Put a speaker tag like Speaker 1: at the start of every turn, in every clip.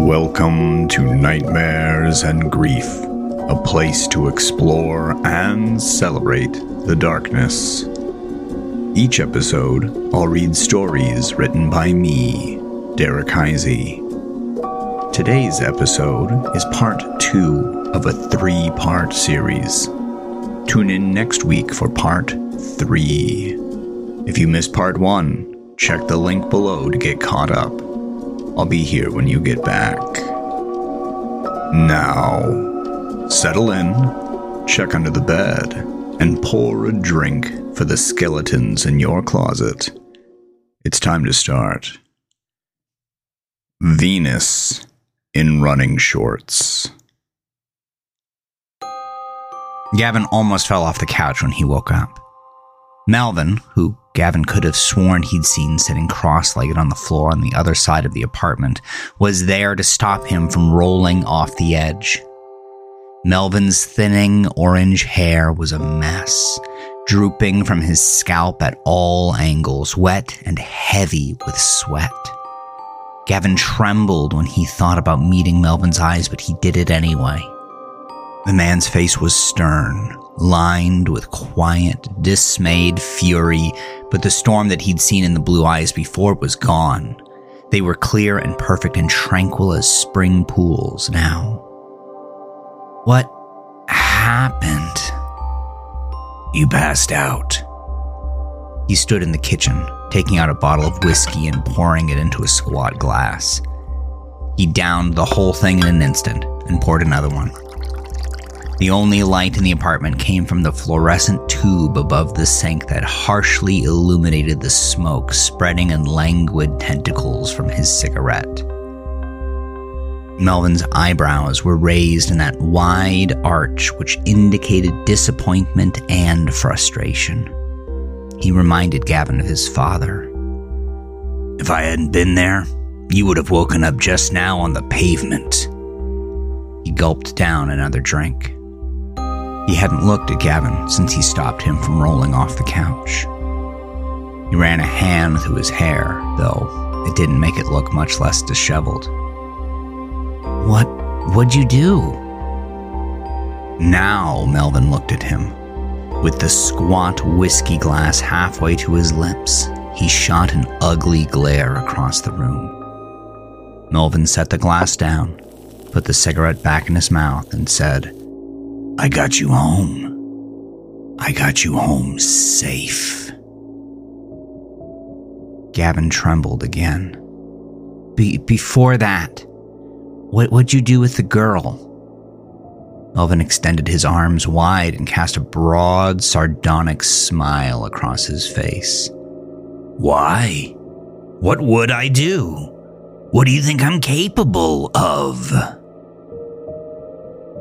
Speaker 1: Welcome to Nightmares and Grief, a place to explore and celebrate the darkness. Each episode, I'll read stories written by me, Derek Heisey. Today's episode is part two of a three part series. Tune in next week for part three. If you missed part one, check the link below to get caught up. I'll be here when you get back. Now, settle in, check under the bed, and pour a drink for the skeletons in your closet. It's time to start. Venus in running shorts.
Speaker 2: Gavin almost fell off the couch when he woke up. Melvin, who Gavin could have sworn he'd seen sitting cross legged on the floor on the other side of the apartment, was there to stop him from rolling off the edge. Melvin's thinning orange hair was a mess, drooping from his scalp at all angles, wet and heavy with sweat. Gavin trembled when he thought about meeting Melvin's eyes, but he did it anyway. The man's face was stern, lined with quiet, dismayed fury, but the storm that he'd seen in the blue eyes before was gone. They were clear and perfect and tranquil as spring pools now. What happened? You passed out. He stood in the kitchen, taking out a bottle of whiskey and pouring it into a squat glass. He downed the whole thing in an instant and poured another one. The only light in the apartment came from the fluorescent tube above the sink that harshly illuminated the smoke spreading in languid tentacles from his cigarette. Melvin's eyebrows were raised in that wide arch which indicated disappointment and frustration. He reminded Gavin of his father. If I hadn't been there, you would have woken up just now on the pavement. He gulped down another drink. He hadn't looked at Gavin since he stopped him from rolling off the couch. He ran a hand through his hair, though it didn't make it look much less disheveled. What what'd you do? Now Melvin looked at him. With the squat whiskey glass halfway to his lips, he shot an ugly glare across the room. Melvin set the glass down, put the cigarette back in his mouth, and said, I got you home. I got you home safe. Gavin trembled again. Be- before that, what would you do with the girl? Melvin extended his arms wide and cast a broad, sardonic smile across his face. Why? What would I do? What do you think I'm capable of?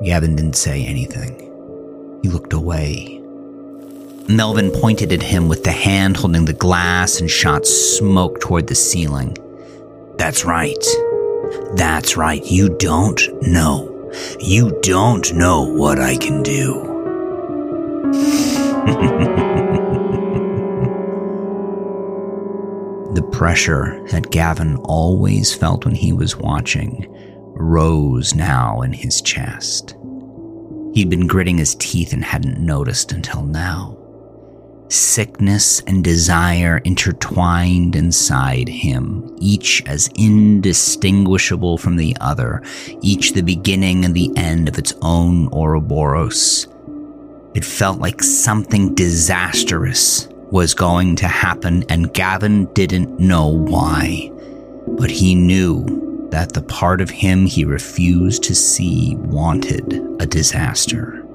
Speaker 2: Gavin didn't say anything. He looked away. Melvin pointed at him with the hand holding the glass and shot smoke toward the ceiling. That's right. That's right. You don't know. You don't know what I can do. the pressure that Gavin always felt when he was watching rose now in his chest. He'd been gritting his teeth and hadn't noticed until now. Sickness and desire intertwined inside him, each as indistinguishable from the other, each the beginning and the end of its own Ouroboros. It felt like something disastrous was going to happen, and Gavin didn't know why. But he knew that the part of him he refused to see wanted a disaster.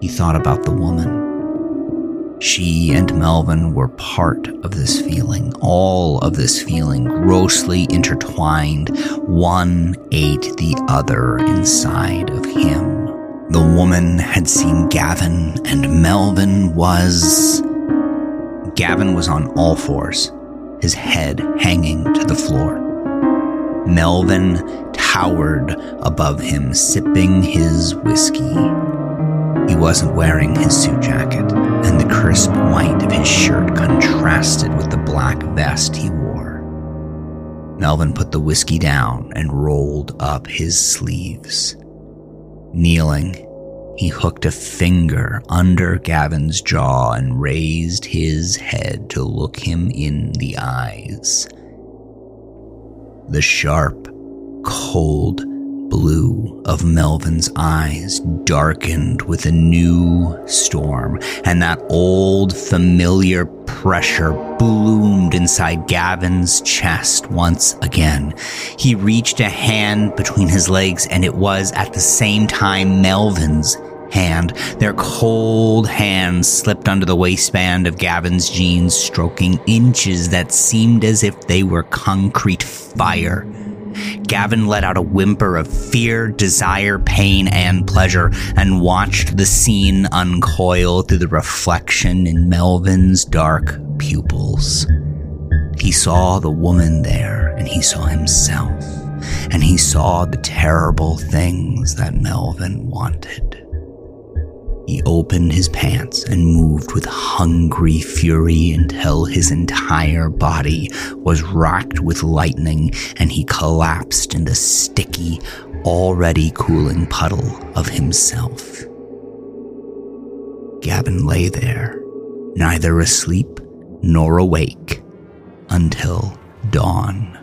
Speaker 2: He thought about the woman. She and Melvin were part of this feeling, all of this feeling, grossly intertwined. One ate the other inside of him. The woman had seen Gavin, and Melvin was. Gavin was on all fours, his head hanging to the floor. Melvin towered above him, sipping his whiskey. He wasn't wearing his suit jacket, and the crisp white of his shirt contrasted with the black vest he wore. Melvin put the whiskey down and rolled up his sleeves. Kneeling, he hooked a finger under Gavin's jaw and raised his head to look him in the eyes. The sharp, cold blue of Melvin's eyes darkened with a new storm, and that old familiar pressure bloomed inside Gavin's chest once again. He reached a hand between his legs, and it was at the same time Melvin's hand. Their cold hands slipped under the waistband of Gavin's jeans, stroking inches that seemed as if they were concrete fire. Gavin let out a whimper of fear, desire, pain, and pleasure and watched the scene uncoil through the reflection in Melvin's dark pupils. He saw the woman there and he saw himself, and he saw the terrible things that Melvin wanted. He opened his pants and moved with hungry fury until his entire body was racked with lightning and he collapsed in the sticky, already cooling puddle of himself. Gavin lay there, neither asleep nor awake, until dawn.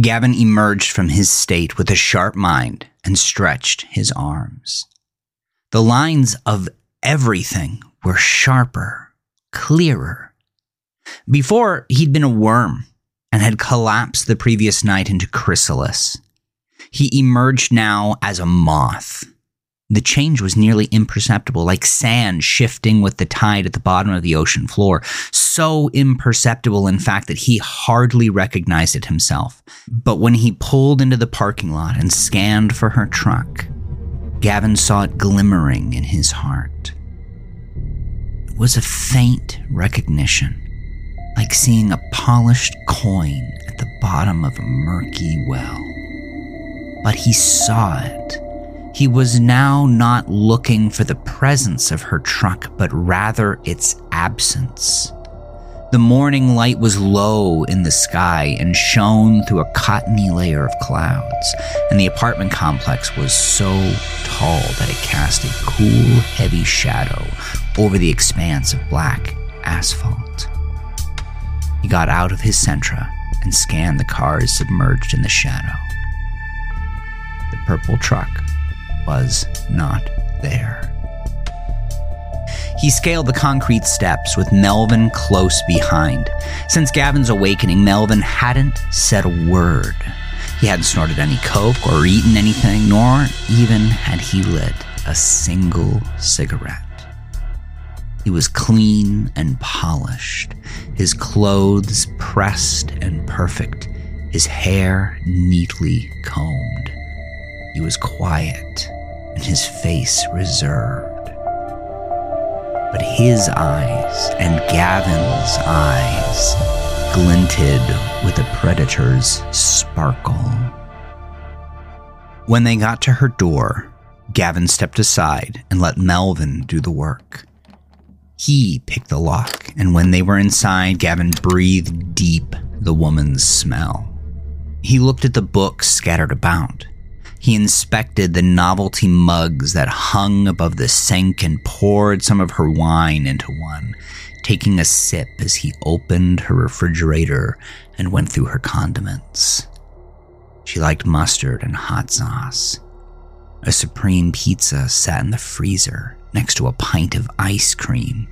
Speaker 2: Gavin emerged from his state with a sharp mind and stretched his arms. The lines of everything were sharper, clearer. Before, he'd been a worm and had collapsed the previous night into chrysalis. He emerged now as a moth. The change was nearly imperceptible, like sand shifting with the tide at the bottom of the ocean floor. So imperceptible, in fact, that he hardly recognized it himself. But when he pulled into the parking lot and scanned for her truck, Gavin saw it glimmering in his heart. It was a faint recognition, like seeing a polished coin at the bottom of a murky well. But he saw it. He was now not looking for the presence of her truck, but rather its absence. The morning light was low in the sky and shone through a cottony layer of clouds, and the apartment complex was so tall that it cast a cool, heavy shadow over the expanse of black asphalt. He got out of his Sentra and scanned the cars submerged in the shadow. The purple truck was not there. He scaled the concrete steps with Melvin close behind. Since Gavin's awakening, Melvin hadn't said a word. He hadn't snorted any coke or eaten anything, nor even had he lit a single cigarette. He was clean and polished, his clothes pressed and perfect, his hair neatly combed. He was quiet and his face reserved but his eyes and Gavin's eyes glinted with a predator's sparkle. When they got to her door, Gavin stepped aside and let Melvin do the work. He picked the lock, and when they were inside, Gavin breathed deep the woman's smell. He looked at the books scattered about. He inspected the novelty mugs that hung above the sink and poured some of her wine into one, taking a sip as he opened her refrigerator and went through her condiments. She liked mustard and hot sauce. A supreme pizza sat in the freezer next to a pint of ice cream,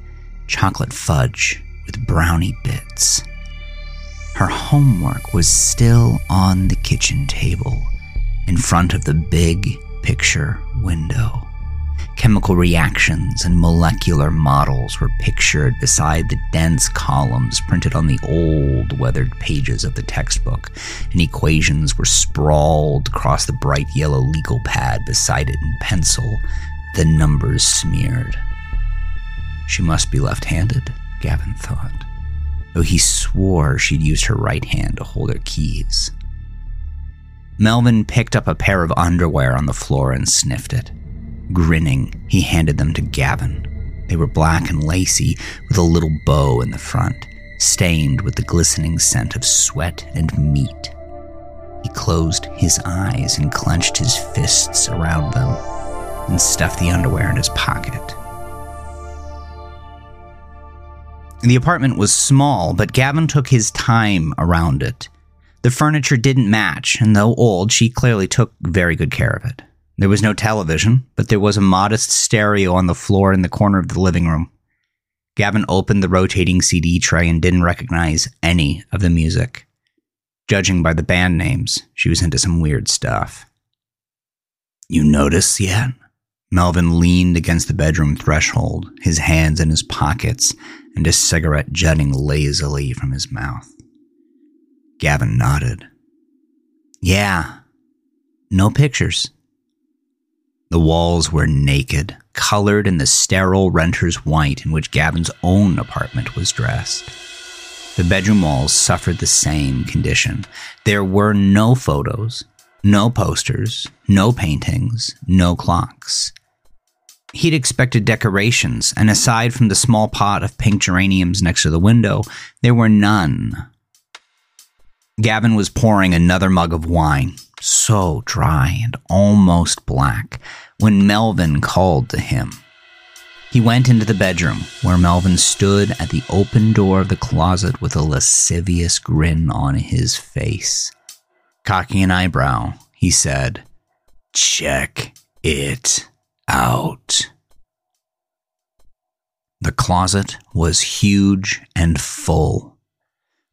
Speaker 2: chocolate fudge with brownie bits. Her homework was still on the kitchen table in front of the big picture window. Chemical reactions and molecular models were pictured beside the dense columns printed on the old, weathered pages of the textbook, and equations were sprawled across the bright yellow legal pad beside it in pencil, the numbers smeared. She must be left handed, Gavin thought, though he swore she'd used her right hand to hold her keys. Melvin picked up a pair of underwear on the floor and sniffed it. Grinning, he handed them to Gavin. They were black and lacy, with a little bow in the front, stained with the glistening scent of sweat and meat. He closed his eyes and clenched his fists around them and stuffed the underwear in his pocket. The apartment was small, but Gavin took his time around it. The furniture didn't match, and though old, she clearly took very good care of it. There was no television, but there was a modest stereo on the floor in the corner of the living room. Gavin opened the rotating CD tray and didn't recognize any of the music. Judging by the band names, she was into some weird stuff. You notice yet? Melvin leaned against the bedroom threshold, his hands in his pockets and a cigarette jutting lazily from his mouth. Gavin nodded. Yeah, no pictures. The walls were naked, colored in the sterile renter's white in which Gavin's own apartment was dressed. The bedroom walls suffered the same condition. There were no photos, no posters, no paintings, no clocks. He'd expected decorations, and aside from the small pot of pink geraniums next to the window, there were none. Gavin was pouring another mug of wine, so dry and almost black, when Melvin called to him. He went into the bedroom, where Melvin stood at the open door of the closet with a lascivious grin on his face. Cocking an eyebrow, he said, Check it out. The closet was huge and full.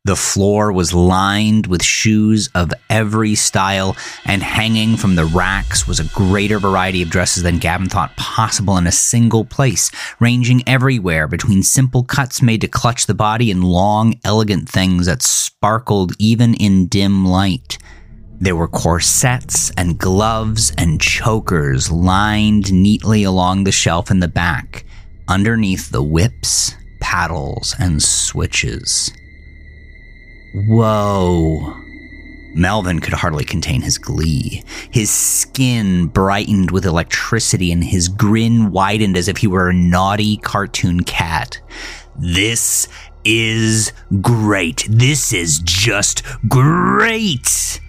Speaker 2: The floor was lined with shoes of every style, and hanging from the racks was a greater variety of dresses than Gavin thought possible in a single place, ranging everywhere between simple cuts made to clutch the body and long, elegant things that sparkled even in dim light. There were corsets and gloves and chokers lined neatly along the shelf in the back, underneath the whips, paddles, and switches. Whoa. Melvin could hardly contain his glee. His skin brightened with electricity and his grin widened as if he were a naughty cartoon cat. This is great. This is just great.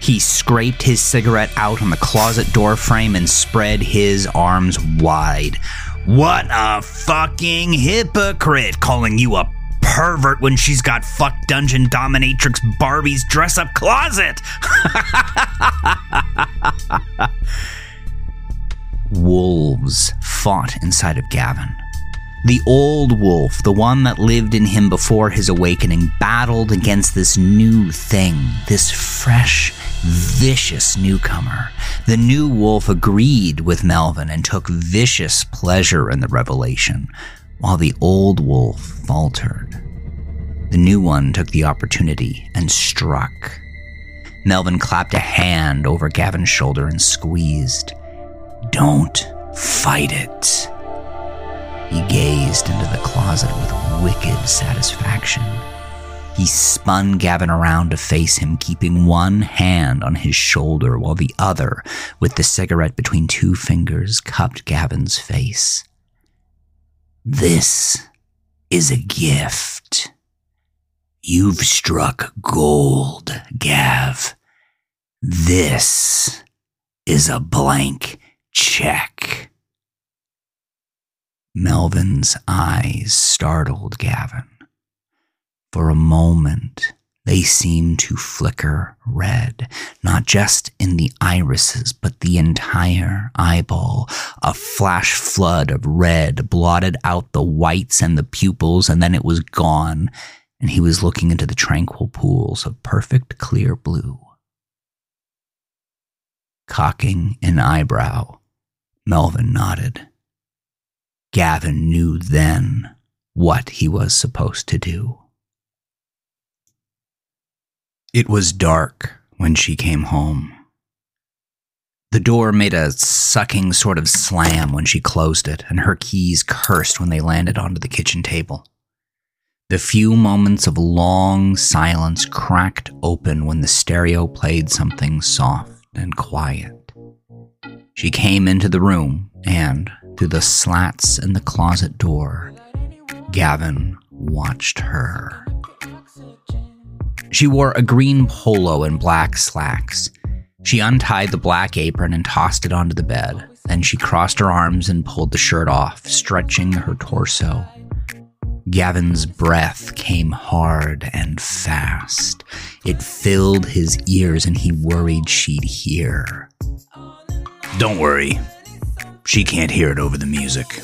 Speaker 2: He scraped his cigarette out on the closet door frame and spread his arms wide. What a fucking hypocrite calling you a pervert when she's got fuck dungeon dominatrix Barbie's dress up closet. Wolves fought inside of Gavin. The old wolf, the one that lived in him before his awakening, battled against this new thing, this fresh, vicious newcomer. The new wolf agreed with Melvin and took vicious pleasure in the revelation, while the old wolf faltered. The new one took the opportunity and struck. Melvin clapped a hand over Gavin's shoulder and squeezed. Don't fight it. He gazed into the closet with wicked satisfaction. He spun Gavin around to face him, keeping one hand on his shoulder while the other, with the cigarette between two fingers, cupped Gavin's face. This is a gift. You've struck gold, Gav. This is a blank check. Melvin's eyes startled Gavin. For a moment, they seemed to flicker red, not just in the irises, but the entire eyeball. A flash flood of red blotted out the whites and the pupils, and then it was gone, and he was looking into the tranquil pools of perfect clear blue. Cocking an eyebrow, Melvin nodded. Gavin knew then what he was supposed to do. It was dark when she came home. The door made a sucking sort of slam when she closed it, and her keys cursed when they landed onto the kitchen table. The few moments of long silence cracked open when the stereo played something soft and quiet. She came into the room, and through the slats in the closet door, Gavin watched her. She wore a green polo and black slacks. She untied the black apron and tossed it onto the bed. Then she crossed her arms and pulled the shirt off, stretching her torso. Gavin's breath came hard and fast. It filled his ears, and he worried she'd hear.
Speaker 1: Don't worry, she can't hear it over the music.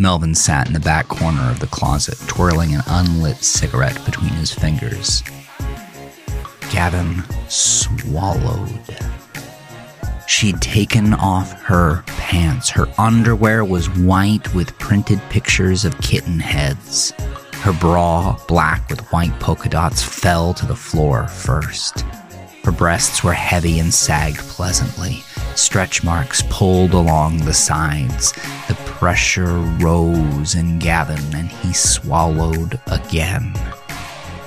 Speaker 2: Melvin sat in the back corner of the closet, twirling an unlit cigarette between his fingers. Gavin swallowed. She'd taken off her pants. Her underwear was white with printed pictures of kitten heads. Her bra, black with white polka dots, fell to the floor first. Her breasts were heavy and sagged pleasantly. Stretch marks pulled along the sides. The pressure rose in Gavin, and he swallowed again.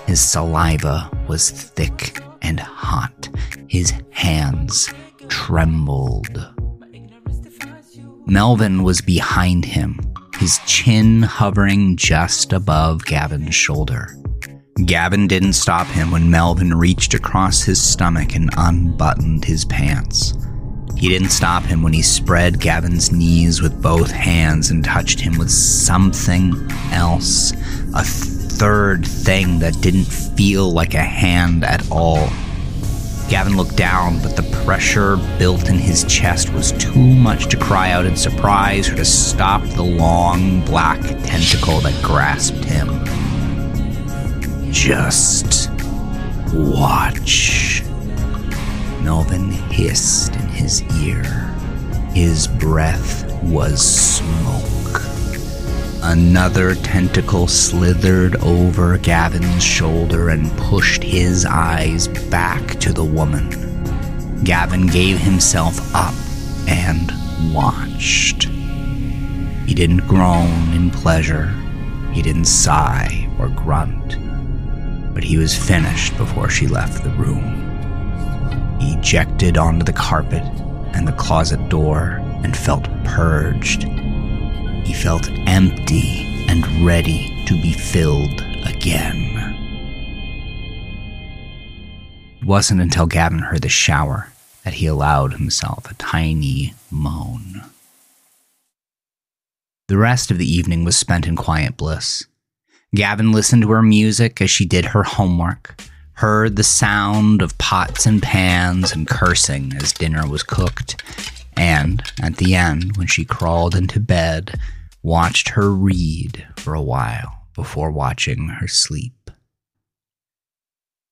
Speaker 2: His saliva was thick and hot. His hands trembled. Melvin was behind him, his chin hovering just above Gavin's shoulder. Gavin didn't stop him when Melvin reached across his stomach and unbuttoned his pants. He didn't stop him when he spread Gavin's knees with both hands and touched him with something else, a third thing that didn't feel like a hand at all. Gavin looked down, but the pressure built in his chest was too much to cry out in surprise or to stop the long black tentacle that grasped him. Just watch. Melvin hissed his ear. His breath was smoke. Another tentacle slithered over Gavin's shoulder and pushed his eyes back to the woman. Gavin gave himself up and watched. He didn't groan in pleasure, he didn't sigh or grunt, but he was finished before she left the room. Ejected onto the carpet and the closet door and felt purged he felt empty and ready to be filled again. It wasn't until Gavin heard the shower that he allowed himself a tiny moan. The rest of the evening was spent in quiet bliss. Gavin listened to her music as she did her homework, heard the sound of pots and pans and cursing as dinner was cooked, and at the end, when she crawled into bed, watched her read for a while before watching her sleep.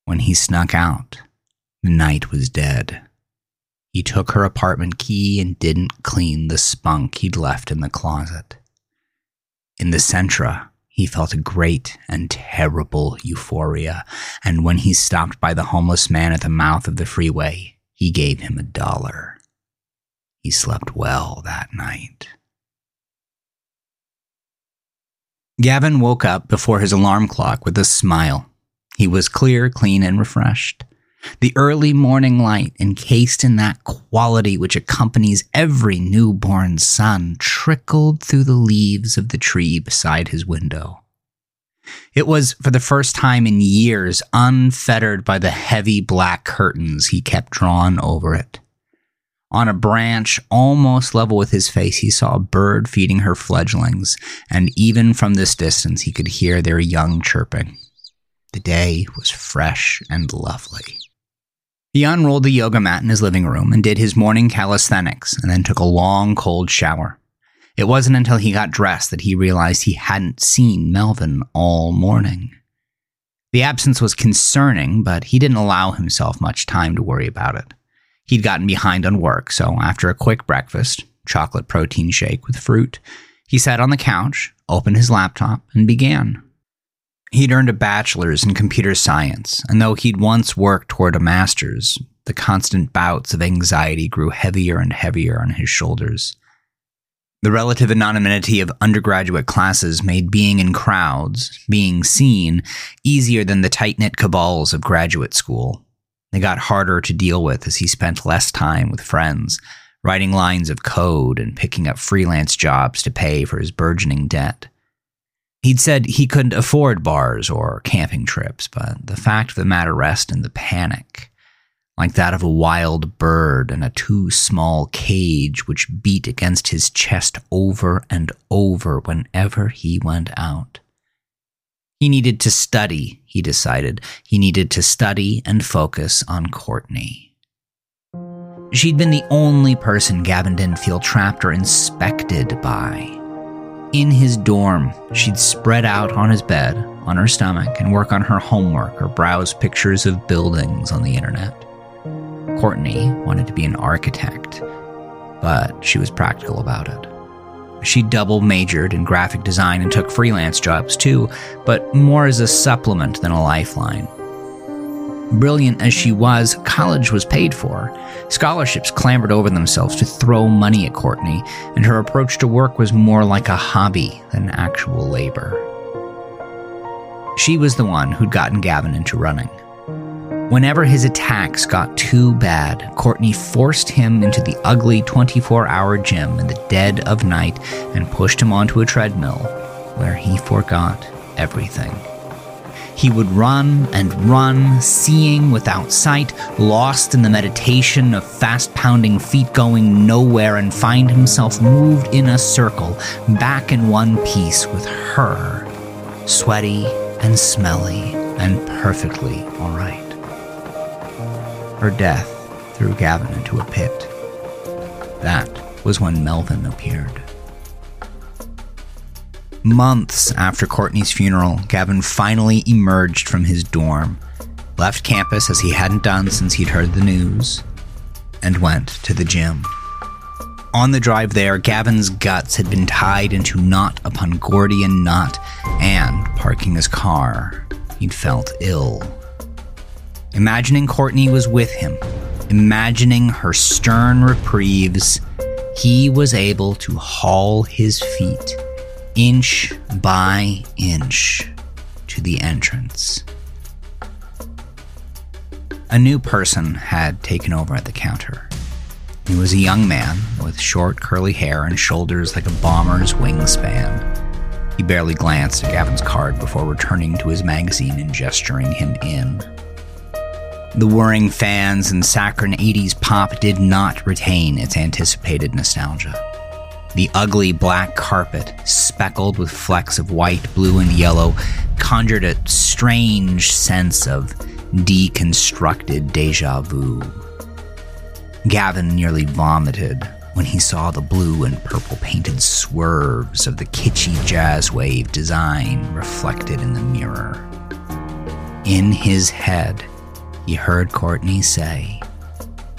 Speaker 2: When he snuck out, the night was dead. He took her apartment key and didn't clean the spunk he'd left in the closet. In the Sentra, he felt a great and terrible euphoria, and when he stopped by the homeless man at the mouth of the freeway, he gave him a dollar. He slept well that night. Gavin woke up before his alarm clock with a smile. He was clear, clean, and refreshed. The early morning light, encased in that quality which accompanies every newborn sun, trickled through the leaves of the tree beside his window. It was, for the first time in years, unfettered by the heavy black curtains he kept drawn over it. On a branch almost level with his face, he saw a bird feeding her fledglings, and even from this distance, he could hear their young chirping. The day was fresh and lovely. He unrolled the yoga mat in his living room and did his morning calisthenics, and then took a long, cold shower. It wasn't until he got dressed that he realized he hadn't seen Melvin all morning. The absence was concerning, but he didn't allow himself much time to worry about it. He'd gotten behind on work, so after a quick breakfast, chocolate protein shake with fruit, he sat on the couch, opened his laptop, and began. He'd earned a bachelor's in computer science, and though he'd once worked toward a master's, the constant bouts of anxiety grew heavier and heavier on his shoulders. The relative anonymity of undergraduate classes made being in crowds, being seen, easier than the tight knit cabals of graduate school. They got harder to deal with as he spent less time with friends, writing lines of code and picking up freelance jobs to pay for his burgeoning debt. He'd said he couldn't afford bars or camping trips, but the fact of the matter rested in the panic, like that of a wild bird in a too small cage which beat against his chest over and over whenever he went out. He needed to study, he decided. He needed to study and focus on Courtney. She'd been the only person Gavin didn't feel trapped or inspected by in his dorm, she'd spread out on his bed, on her stomach, and work on her homework or browse pictures of buildings on the internet. Courtney wanted to be an architect, but she was practical about it. She double majored in graphic design and took freelance jobs too, but more as a supplement than a lifeline. Brilliant as she was, college was paid for. Scholarships clambered over themselves to throw money at Courtney, and her approach to work was more like a hobby than actual labor. She was the one who'd gotten Gavin into running. Whenever his attacks got too bad, Courtney forced him into the ugly 24 hour gym in the dead of night and pushed him onto a treadmill where he forgot everything. He would run and run, seeing without sight, lost in the meditation of fast pounding feet going nowhere, and find himself moved in a circle, back in one piece with her, sweaty and smelly and perfectly alright. Her death threw Gavin into a pit. That was when Melvin appeared. Months after Courtney's funeral, Gavin finally emerged from his dorm, left campus as he hadn't done since he'd heard the news, and went to the gym. On the drive there, Gavin's guts had been tied into knot upon Gordian knot, and parking his car, he'd felt ill. Imagining Courtney was with him, imagining her stern reprieves, he was able to haul his feet inch by inch to the entrance. A new person had taken over at the counter. He was a young man with short, curly hair and shoulders like a bomber's wingspan. He barely glanced at Gavin's card before returning to his magazine and gesturing him in. The whirring fans and saccharine 80s pop did not retain its anticipated nostalgia. The ugly black carpet, speckled with flecks of white, blue, and yellow, conjured a strange sense of deconstructed deja vu. Gavin nearly vomited when he saw the blue and purple painted swerves of the kitschy jazz wave design reflected in the mirror. In his head, he heard Courtney say,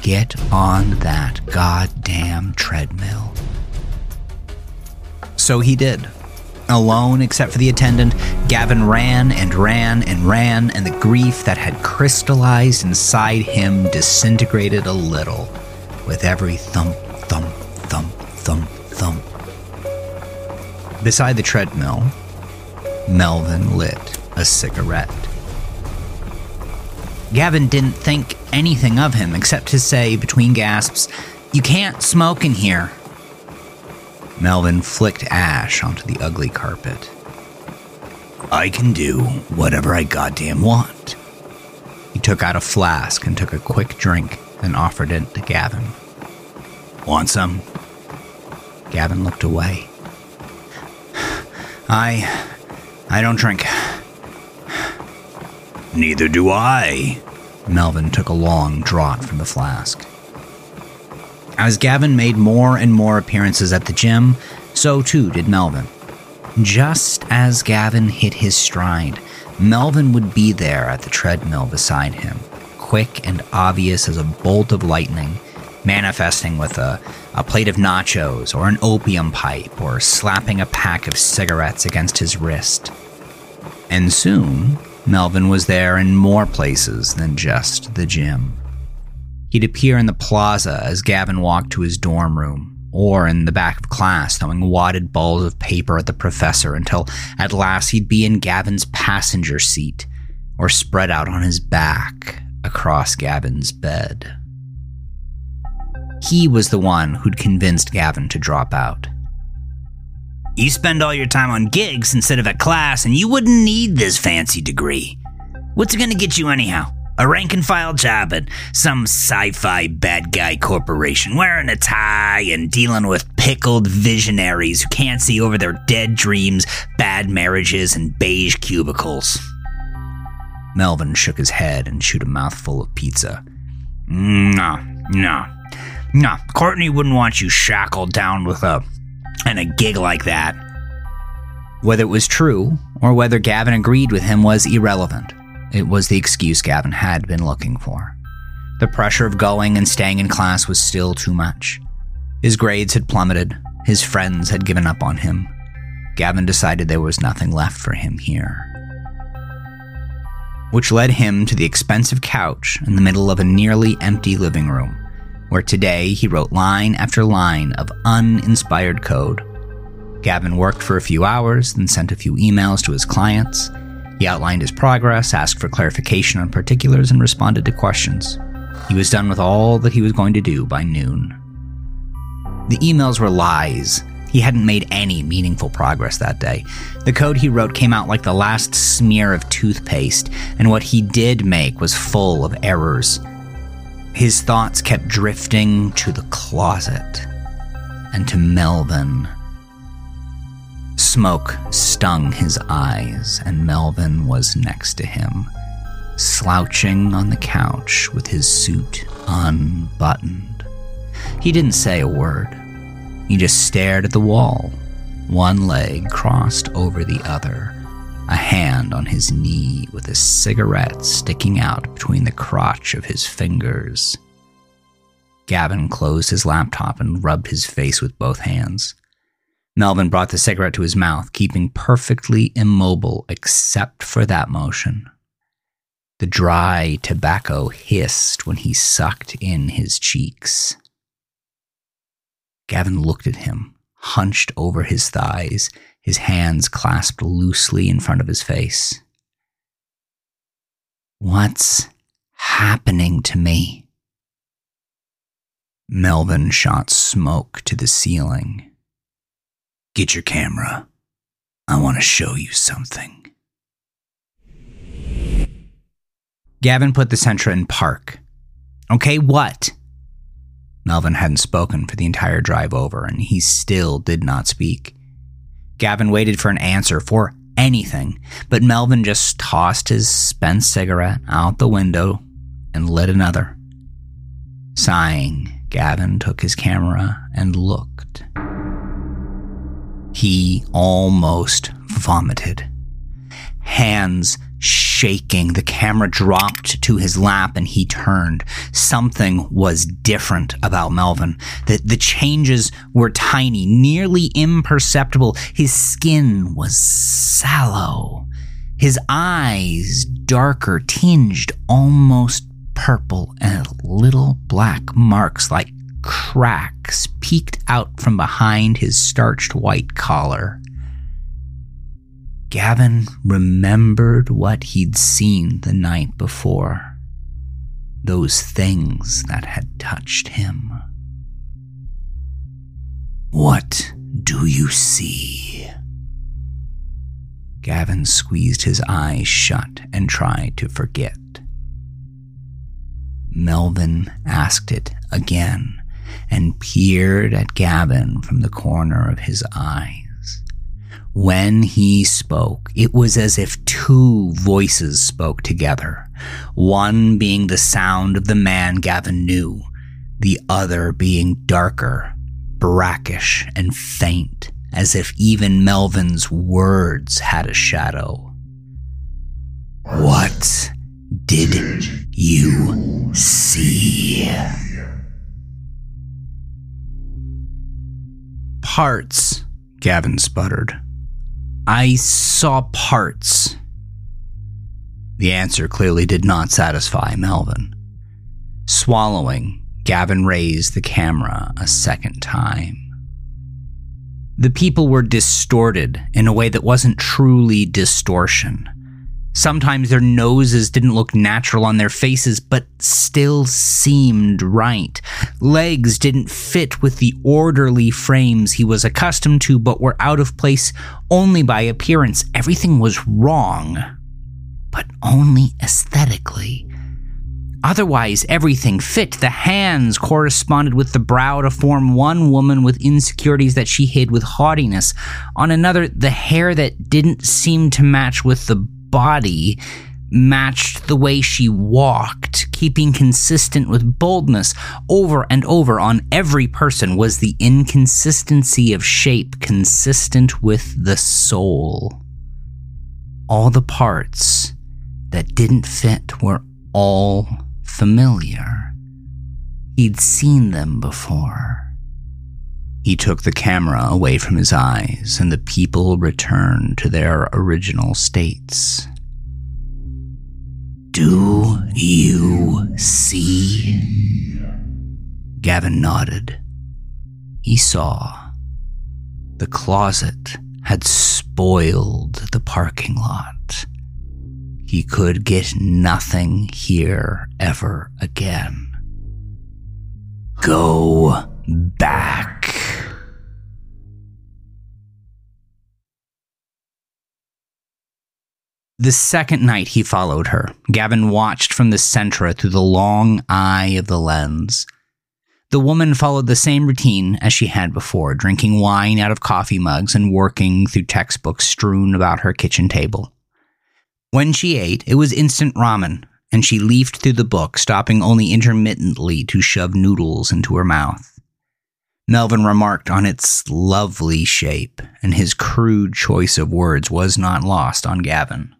Speaker 2: Get on that goddamn treadmill. So he did. Alone, except for the attendant, Gavin ran and ran and ran, and the grief that had crystallized inside him disintegrated a little with every thump, thump, thump, thump, thump. Beside the treadmill, Melvin lit a cigarette. Gavin didn't think anything of him except to say between gasps, You can't smoke in here. Melvin flicked ash onto the ugly carpet. I can do whatever I goddamn want. He took out a flask and took a quick drink, then offered it to Gavin. Want some? Gavin looked away. I. I don't drink. Neither do I. Melvin took a long draught from the flask. As Gavin made more and more appearances at the gym, so too did Melvin. Just as Gavin hit his stride, Melvin would be there at the treadmill beside him, quick and obvious as a bolt of lightning, manifesting with a, a plate of nachos or an opium pipe or slapping a pack of cigarettes against his wrist. And soon, Melvin was there in more places than just the gym. He'd appear in the plaza as Gavin walked to his dorm room, or in the back of class throwing wadded balls of paper at the professor until at last he'd be in Gavin's passenger seat, or spread out on his back across Gavin's bed. He was the one who'd convinced Gavin to drop out. You spend all your time on gigs instead of at class, and you wouldn't need this fancy degree. What's it gonna get you anyhow? A rank and file job at some sci fi bad guy corporation, wearing a tie and dealing with pickled visionaries who can't see over their dead dreams, bad marriages, and beige cubicles. Melvin shook his head and chewed a mouthful of pizza. No, no, no. Courtney wouldn't want you shackled down with a and a gig like that. Whether it was true or whether Gavin agreed with him was irrelevant. It was the excuse Gavin had been looking for. The pressure of going and staying in class was still too much. His grades had plummeted, his friends had given up on him. Gavin decided there was nothing left for him here. Which led him to the expensive couch in the middle of a nearly empty living room, where today he wrote line after line of uninspired code. Gavin worked for a few hours, then sent a few emails to his clients he outlined his progress, asked for clarification on particulars, and responded to questions. He was done with all that he was going to do by noon. The emails were lies. He hadn't made any meaningful progress that day. The code he wrote came out like the last smear of toothpaste, and what he did make was full of errors. His thoughts kept drifting to the closet and to Melvin Smoke stung his eyes, and Melvin was next to him, slouching on the couch with his suit unbuttoned. He didn't say a word. He just stared at the wall, one leg crossed over the other, a hand on his knee with a cigarette sticking out between the crotch of his fingers. Gavin closed his laptop and rubbed his face with both hands. Melvin brought the cigarette to his mouth, keeping perfectly immobile except for that motion. The dry tobacco hissed when he sucked in his cheeks. Gavin looked at him, hunched over his thighs, his hands clasped loosely in front of his face. What's happening to me? Melvin shot smoke to the ceiling. Get your camera. I want to show you something. Gavin put the Sentra in park. Okay, what? Melvin hadn't spoken for the entire drive over, and he still did not speak. Gavin waited for an answer for anything, but Melvin just tossed his spent cigarette out the window and lit another. Sighing, Gavin took his camera and looked. He almost vomited. Hands shaking, the camera dropped to his lap and he turned. Something was different about Melvin. The, the changes were tiny, nearly imperceptible. His skin was sallow. His eyes darker, tinged almost purple, and little black marks like cracks peeked out from behind his starched white collar. Gavin remembered what he'd seen the night before. Those things that had touched him. What do you see? Gavin squeezed his eyes shut and tried to forget. Melvin asked it again and peered at Gavin from the corner of his eyes. When he spoke, it was as if two voices spoke together, one being the sound of the man Gavin knew, the other being darker, brackish, and faint, as if even Melvin's words had a shadow. What did you see? Parts, Gavin sputtered. I saw parts. The answer clearly did not satisfy Melvin. Swallowing, Gavin raised the camera a second time. The people were distorted in a way that wasn't truly distortion. Sometimes their noses didn't look natural on their faces, but still seemed right. Legs didn't fit with the orderly frames he was accustomed to, but were out of place only by appearance. Everything was wrong, but only aesthetically. Otherwise, everything fit. The hands corresponded with the brow to form one woman with insecurities that she hid with haughtiness. On another, the hair that didn't seem to match with the body matched the way she walked, keeping consistent with boldness. Over and over on every person was the inconsistency of shape consistent with the soul. All the parts that didn't fit were all familiar. He'd seen them before. He took the camera away from his eyes, and the people returned to their original states. Do you see? Gavin nodded. He saw. The closet had spoiled the parking lot. He could get nothing here ever again. Go back. The second night he followed her, Gavin watched from the Sentra through the long eye of the lens. The woman followed the same routine as she had before, drinking wine out of coffee mugs and working through textbooks strewn about her kitchen table. When she ate, it was instant ramen, and she leafed through the book, stopping only intermittently to shove noodles into her mouth. Melvin remarked on its lovely shape, and his crude choice of words was not lost on Gavin.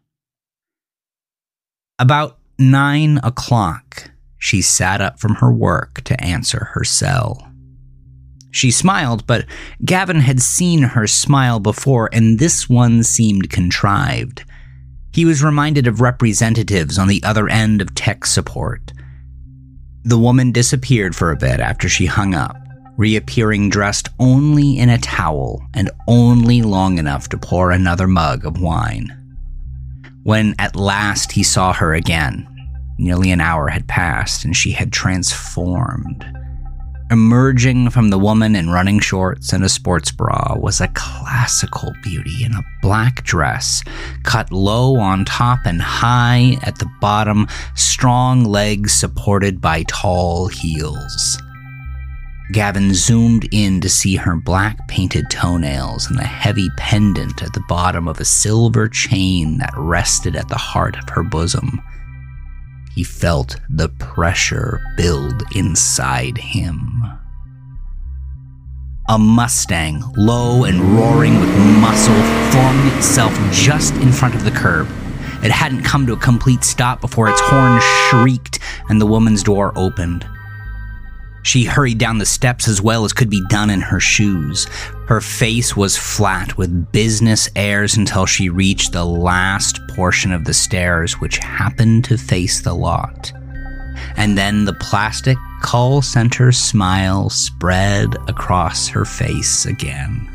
Speaker 2: About nine o'clock, she sat up from her work to answer her cell. She smiled, but Gavin had seen her smile before, and this one seemed contrived. He was reminded of representatives on the other end of tech support. The woman disappeared for a bit after she hung up, reappearing dressed only in a towel and only long enough to pour another mug of wine. When at last he saw her again, nearly an hour had passed and she had transformed. Emerging from the woman in running shorts and a sports bra was a classical beauty in a black dress, cut low on top and high at the bottom, strong legs supported by tall heels. Gavin zoomed in to see her black painted toenails and the heavy pendant at the bottom of a silver chain that rested at the heart of her bosom. He felt the pressure build inside him. A Mustang, low and roaring with muscle, formed itself just in front of the curb. It hadn't come to a complete stop before its horn shrieked and the woman's door opened. She hurried down the steps as well as could be done in her shoes. Her face was flat with business airs until she reached the last portion of the stairs, which happened to face the lot. And then the plastic call center smile spread across her face again.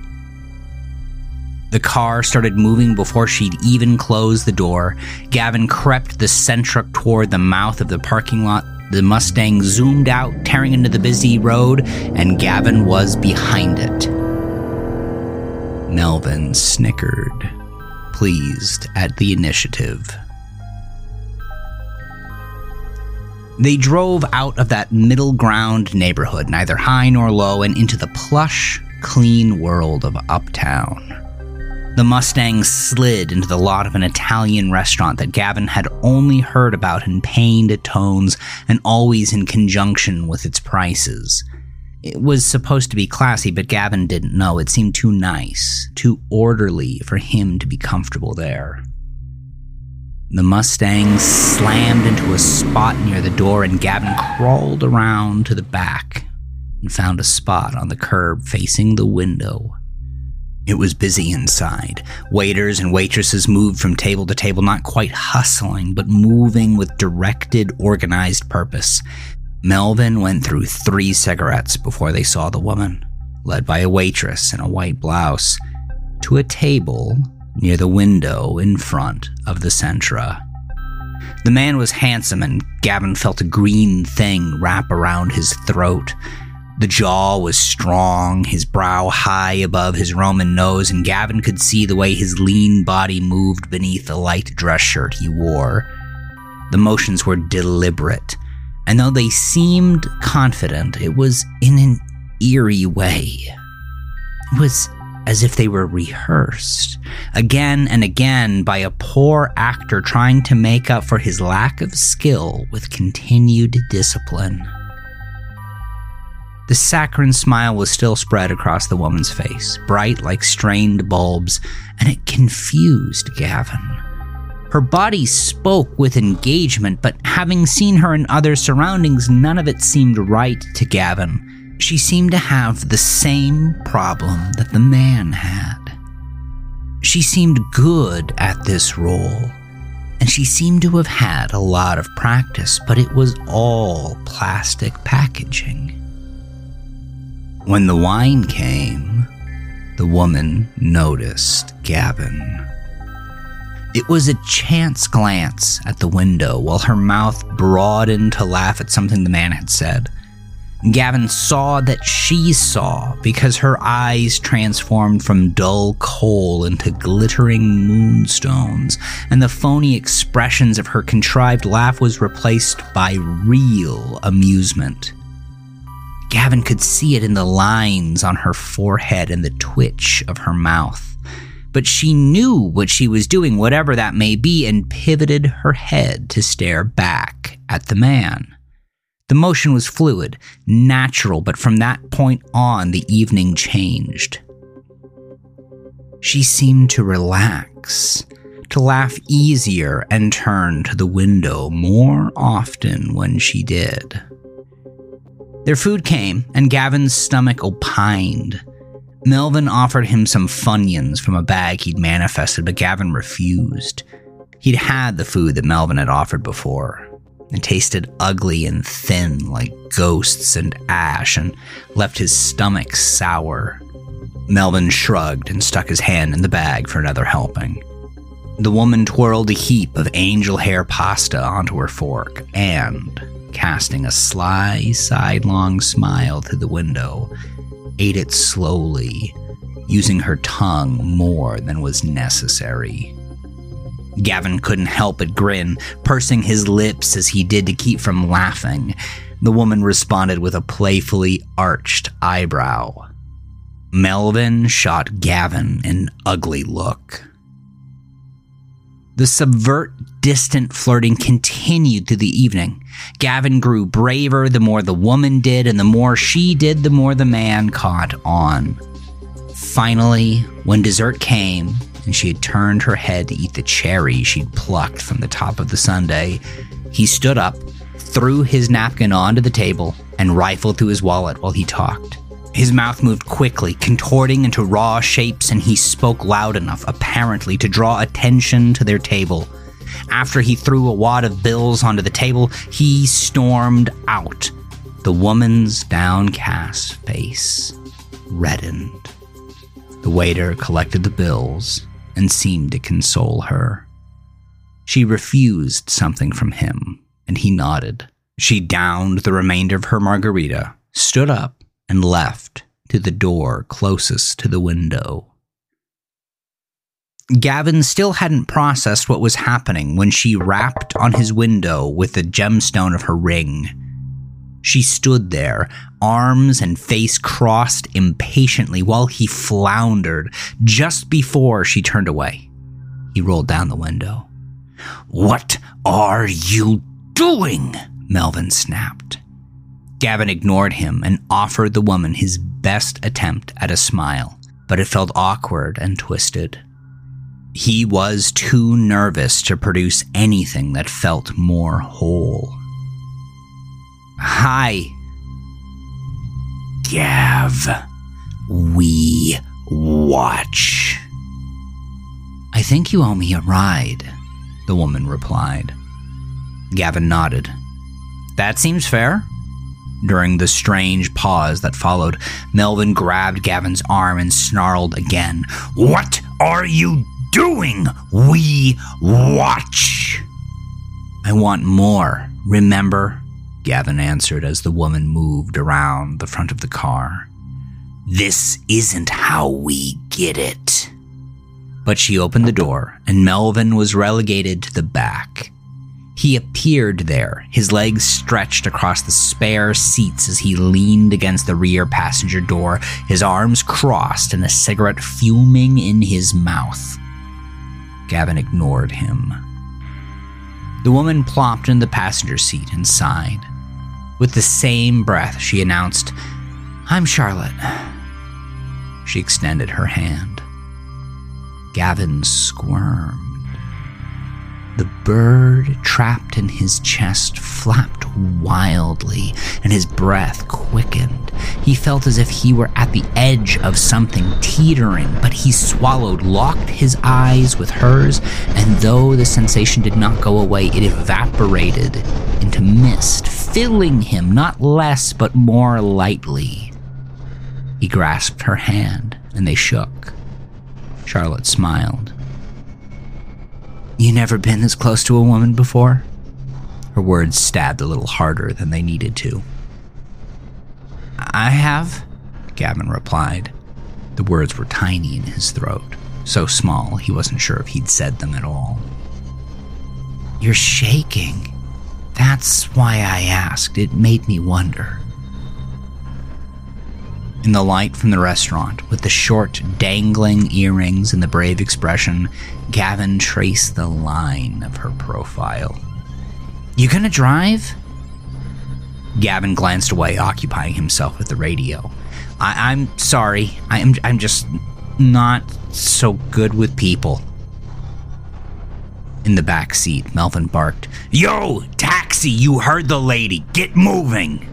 Speaker 2: The car started moving before she'd even closed the door. Gavin crept the Sentra toward the mouth of the parking lot the Mustang zoomed out, tearing into the busy road, and Gavin was behind it. Melvin snickered, pleased at the initiative. They drove out of that middle ground neighborhood, neither high nor low, and into the plush, clean world of uptown. The Mustang slid into the lot of an Italian restaurant that Gavin had only heard about in pained tones and always in conjunction with its prices. It was supposed to be classy, but Gavin didn't know. It seemed too nice, too orderly for him to be comfortable there. The Mustang slammed into a spot near the door, and Gavin crawled around to the back and found a spot on the curb facing the window. It was busy inside. Waiters and waitresses moved from table to table, not quite hustling, but moving with directed, organized purpose. Melvin went through three cigarettes before they saw the woman, led by a waitress in a white blouse, to a table near the window in front of the Sentra. The man was handsome, and Gavin felt a green thing wrap around his throat. The jaw was strong, his brow high above his Roman nose, and Gavin could see the way his lean body moved beneath the light dress shirt he wore. The motions were deliberate, and though they seemed confident, it was in an eerie way. It was as if they were rehearsed, again and again by a poor actor trying to make up for his lack of skill with continued discipline. The saccharine smile was still spread across the woman's face, bright like strained bulbs, and it confused Gavin. Her body spoke with engagement, but having seen her in other surroundings, none of it seemed right to Gavin. She seemed to have the same problem that the man had. She seemed good at this role, and she seemed to have had a lot of practice, but it was all plastic packaging. When the wine came, the woman noticed Gavin. It was a chance glance at the window while her mouth broadened to laugh at something the man had said. Gavin saw that she saw because her eyes transformed from dull coal into glittering moonstones, and the phony expressions of her contrived laugh was replaced by real amusement. Gavin could see it in the lines on her forehead and the twitch of her mouth. But she knew what she was doing, whatever that may be, and pivoted her head to stare back at the man. The motion was fluid, natural, but from that point on, the evening changed. She seemed to relax, to laugh easier, and turn to the window more often when she did. Their food came, and Gavin's stomach opined. Melvin offered him some funyuns from a bag he'd manifested, but Gavin refused. He'd had the food that Melvin had offered before. It tasted ugly and thin like ghosts and ash and left his stomach sour. Melvin shrugged and stuck his hand in the bag for another helping. The woman twirled a heap of angel hair pasta onto her fork and, casting a sly, sidelong smile through the window, ate it slowly, using her tongue more than was necessary. Gavin couldn't help but grin, pursing his lips as he did to keep from laughing. The woman responded with a playfully arched eyebrow. Melvin shot Gavin an ugly look. The subvert, distant flirting continued through the evening. Gavin grew braver the more the woman did, and the more she did, the more the man caught on. Finally, when dessert came, and she had turned her head to eat the cherry she'd plucked from the top of the sundae, he stood up, threw his napkin onto the table, and rifled through his wallet while he talked. His mouth moved quickly, contorting into raw shapes, and he spoke loud enough, apparently, to draw attention to their table. After he threw a wad of bills onto the table, he stormed out. The woman's downcast face reddened. The waiter collected the bills and seemed to console her. She refused something from him, and he nodded. She downed the remainder of her margarita, stood up, and left to the door closest to the window. Gavin still hadn't processed what was happening when she rapped on his window with the gemstone of her ring. She stood there, arms and face crossed impatiently while he floundered just before she turned away. He rolled down the window. What are you doing? Melvin snapped. Gavin ignored him and offered the woman his best attempt at a smile, but it felt awkward and twisted. He was too nervous to produce anything that felt more whole. Hi. Gav. We watch. I think you owe me a ride, the woman replied. Gavin nodded. That seems fair. During the strange pause that followed, Melvin grabbed Gavin's arm and snarled again. What are you doing? We watch. I want more, remember? Gavin answered as the woman moved around the front of the car. This isn't how we get it. But she opened the door, and Melvin was relegated to the back. He appeared there, his legs stretched across the spare seats as he leaned against the rear passenger door, his arms crossed and a cigarette fuming in his mouth. Gavin ignored him. The woman plopped in the passenger seat and sighed. With the same breath, she announced, I'm Charlotte. She extended her hand. Gavin squirmed. The bird trapped in his chest flapped wildly, and his breath quickened. He felt as if he were at the edge of something teetering, but he swallowed, locked his eyes with hers, and though the sensation did not go away, it evaporated into mist, filling him not less but more lightly. He grasped her hand, and they shook. Charlotte smiled. You never been this close to a woman before? Her words stabbed a little harder than they needed to. I have, Gavin replied. The words were tiny in his throat, so small he wasn't sure if he'd said them at all. You're shaking. That's why I asked. It made me wonder. In the light from the restaurant, with the short, dangling earrings and the brave expression, Gavin traced the line of her profile. You gonna drive? Gavin glanced away, occupying himself with the radio. I- am sorry. I am I'm just not so good with people. In the back seat, Melvin barked, Yo, taxi, you heard the lady. Get moving.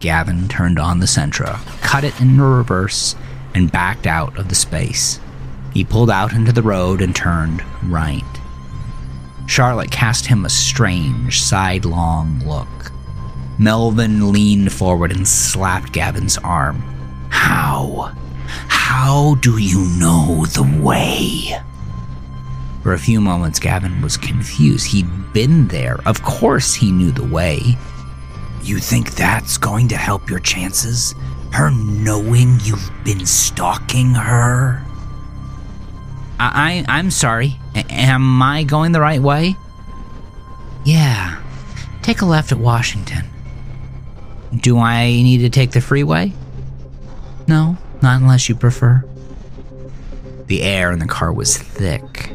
Speaker 2: Gavin turned on the Sentra, cut it in reverse, and backed out of the space. He pulled out into the road and turned right. Charlotte cast him a strange, sidelong look. Melvin leaned forward and slapped Gavin's arm. How? How do you know the way? For a few moments, Gavin was confused. He'd been there. Of course, he knew the way. You think that's going to help your chances? Her knowing you've been stalking her? I, I am sorry. A- am I going the right way? Yeah. Take a left at Washington. Do I need to take the freeway? No, not unless you prefer. The air in the car was thick.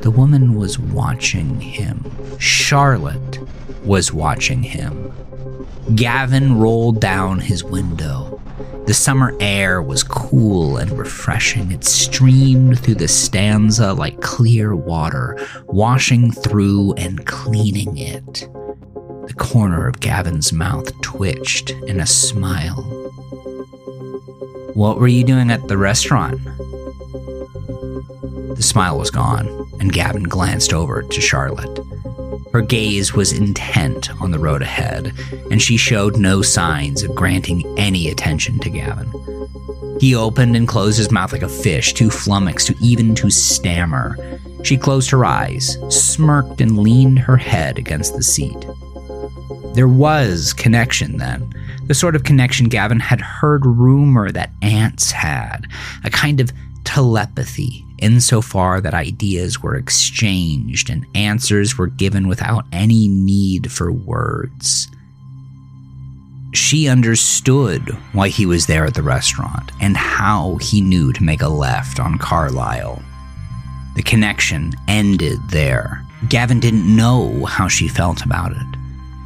Speaker 2: The woman was watching him. Charlotte was watching him. Gavin rolled down his window. The summer air was cool and refreshing. It streamed through the stanza like clear water, washing through and cleaning it. The corner of Gavin's mouth twitched in a smile. What were you doing at the restaurant? The smile was gone, and Gavin glanced over to Charlotte. Her gaze was intent on the road ahead, and she showed no signs of granting any attention to Gavin. He opened and closed his mouth like a fish, too flummoxed to even to stammer. She closed her eyes, smirked, and leaned her head against the seat. There was connection then, the sort of connection Gavin had heard rumor that ants had, a kind of telepathy insofar that ideas were exchanged and answers were given without any need for words. She understood why he was there at the restaurant and how he knew to make a left on Carlisle. The connection ended there. Gavin didn't know how she felt about it.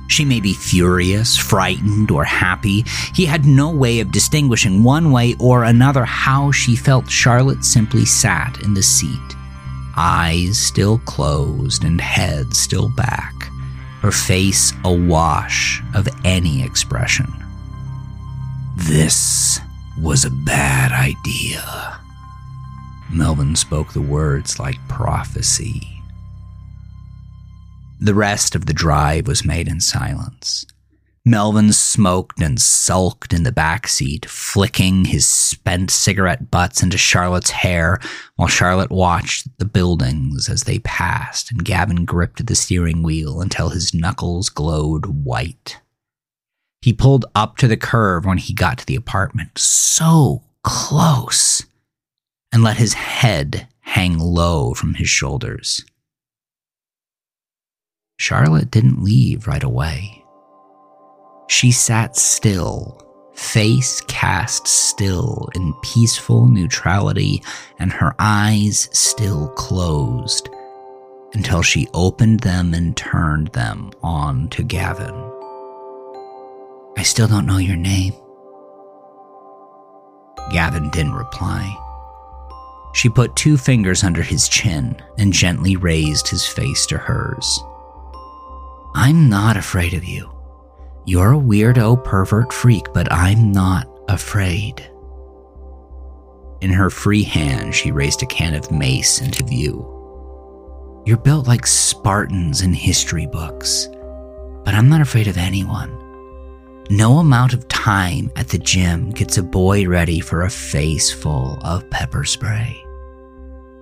Speaker 2: She may be furious, frightened, or happy. He had no way of distinguishing one way or another how she felt. Charlotte simply sat in the seat, eyes still closed and head still back, her face awash of any expression. This was a bad idea. Melvin spoke the words like prophecy. The rest of the drive was made in silence. Melvin smoked and sulked in the back seat, flicking his spent cigarette butts into Charlotte's hair while Charlotte watched the buildings as they passed and Gavin gripped the steering wheel until his knuckles glowed white. He pulled up to the curve when he got to the apartment, so close, and let his head hang low from his shoulders. Charlotte didn't leave right away. She sat still, face cast still in peaceful neutrality, and her eyes still closed until she opened them and turned them on to Gavin. I still don't know your name. Gavin didn't reply. She put two fingers under his chin and gently raised his face to hers. I'm not afraid of you. You're a weirdo pervert freak, but I'm not afraid. In her free hand, she raised a can of mace into view. You're built like Spartans in history books, but I'm not afraid of anyone. No amount of time at the gym gets a boy ready for a face full of pepper spray.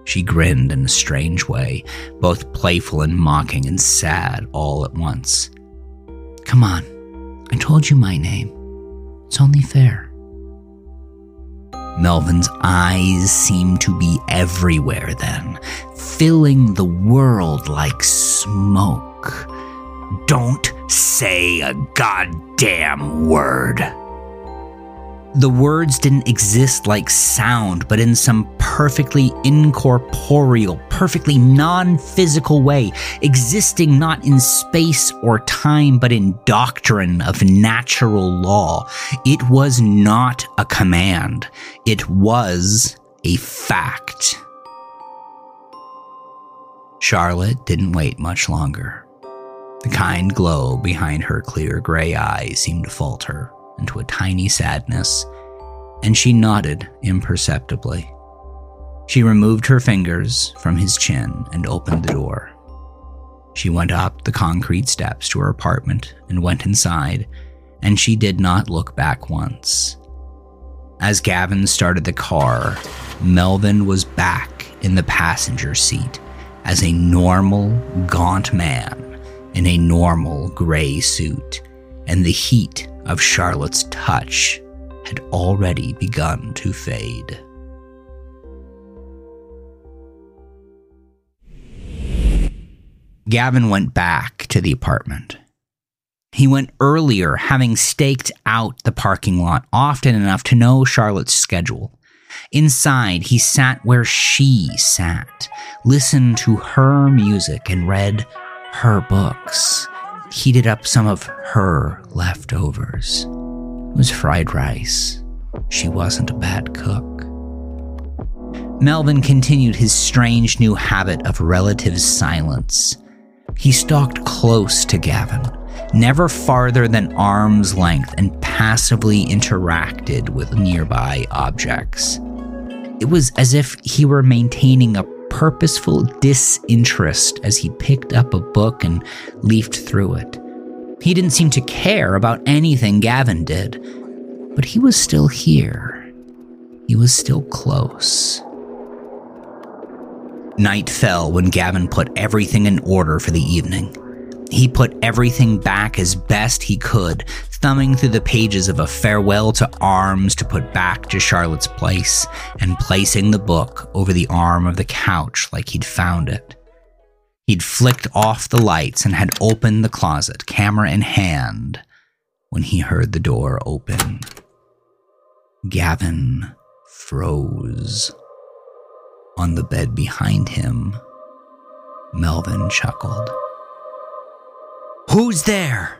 Speaker 2: She grinned in a strange way, both playful and mocking and sad all at once. Come on, I told you my name. It's only fair. Melvin's eyes seemed to be everywhere then, filling the world like smoke. Don't say a goddamn word. The words didn't exist like sound, but in some perfectly incorporeal, perfectly non physical way, existing not in space or time, but in doctrine of natural law. It was not a command, it was a fact. Charlotte didn't wait much longer. The kind glow behind her clear gray eyes seemed to falter into a tiny sadness, and she nodded imperceptibly. She removed her fingers from his chin and opened the door. She went up the concrete steps to her apartment and went inside, and she did not look back once. As Gavin started the car, Melvin was back in the passenger seat as a normal, gaunt man in a normal gray suit, and the heat of Charlotte's touch had already begun to fade. Gavin went back to the apartment. He went earlier, having staked out the parking lot often enough to know Charlotte's schedule. Inside, he sat where she sat, listened to her music, and read her books heated up some of her leftovers. It was fried rice. She wasn't a bad cook. Melvin continued his strange new habit of relative silence. He stalked close to Gavin, never farther than arm's length, and passively interacted with nearby objects. It was as if he were maintaining a purposeful disinterest as he picked up a book and leafed through it. He didn't seem to care about anything Gavin did, but he was still here. He was still close. Night fell when Gavin put everything in order for the evening. He put everything back as best he could, thumbing through the pages of a farewell to arms to put back to Charlotte's place, and placing the book over the arm of the couch like he'd found it. He'd flicked off the lights and had opened the closet, camera in hand, when he heard the door open. Gavin froze. On the bed behind him, Melvin chuckled. Who's there?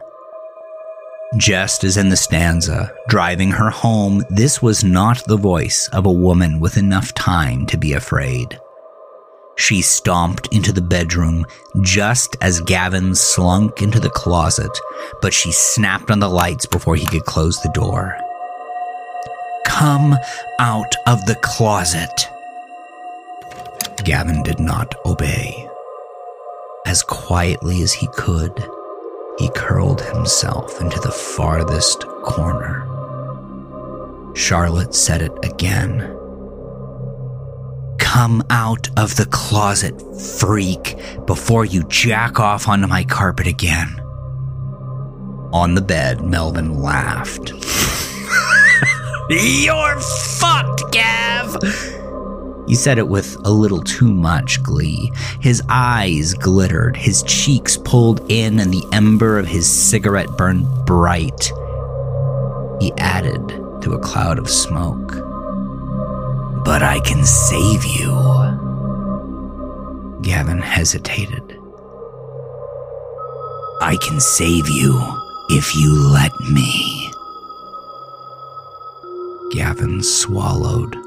Speaker 2: Just as in the stanza, driving her home, this was not the voice of a woman with enough time to be afraid. She stomped into the bedroom just as Gavin slunk into the closet, but she snapped on the lights before he could close the door. Come out of the closet. Gavin did not obey. As quietly as he could, he curled himself into the farthest corner. Charlotte said it again. Come out of the closet, freak, before you jack off onto my carpet again. On the bed, Melvin laughed. You're fucked, Gav! He said it with a little too much glee. His eyes glittered, his cheeks pulled in, and the ember of his cigarette burned bright. He added to a cloud of smoke. But I can save you. Gavin hesitated. I can save you if you let me. Gavin swallowed.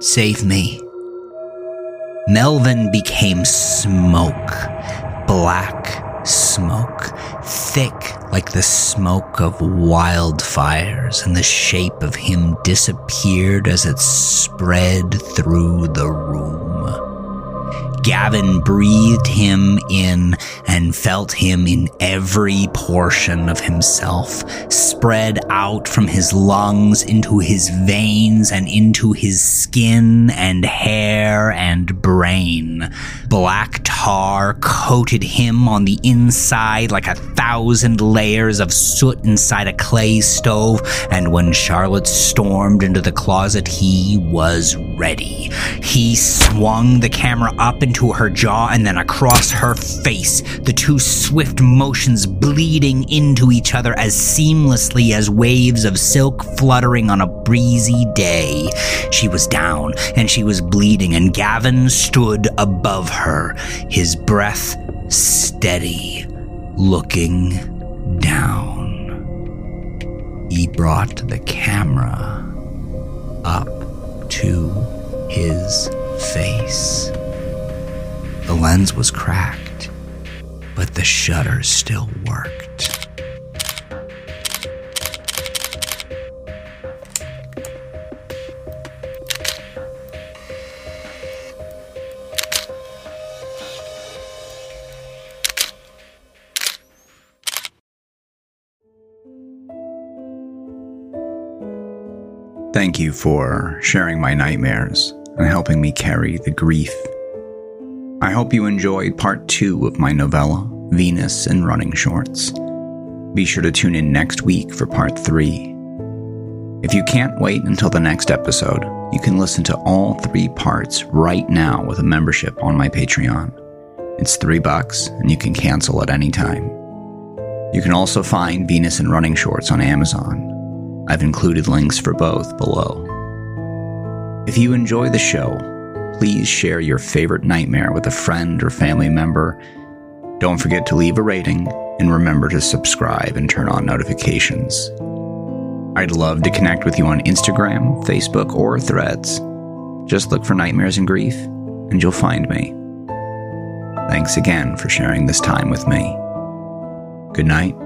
Speaker 2: Save me. Melvin became smoke, black smoke, thick like the smoke of wildfires, and the shape of him disappeared as it spread through the room. Gavin breathed him in and felt him in every portion of himself, spread out from his lungs into his veins and into his skin and hair and brain. Black tar coated him on the inside like a thousand layers of soot inside a clay stove, and when Charlotte stormed into the closet, he was ready. He swung the camera up into her jaw and then across her face, the two swift motions bleeding into each other as seamlessly as waves of silk fluttering on a breezy day. She was down and she was bleeding, and Gavin stood above her, his breath steady, looking down. He brought the camera up to his face. The lens was cracked, but the shutter still worked.
Speaker 1: Thank you for sharing my nightmares and helping me carry the grief. I hope you enjoyed part two of my novella, Venus in Running Shorts. Be sure to tune in next week for part three. If you can't wait until the next episode, you can listen to all three parts right now with a membership on my Patreon. It's three bucks, and you can cancel at any time. You can also find Venus in Running Shorts on Amazon. I've included links for both below. If you enjoy the show, please share your favorite nightmare with a friend or family member. Don't forget to leave a rating and remember to subscribe and turn on notifications. I'd love to connect with you on Instagram, Facebook, or Threads. Just look for Nightmares and Grief and you'll find me. Thanks again for sharing this time with me. Good night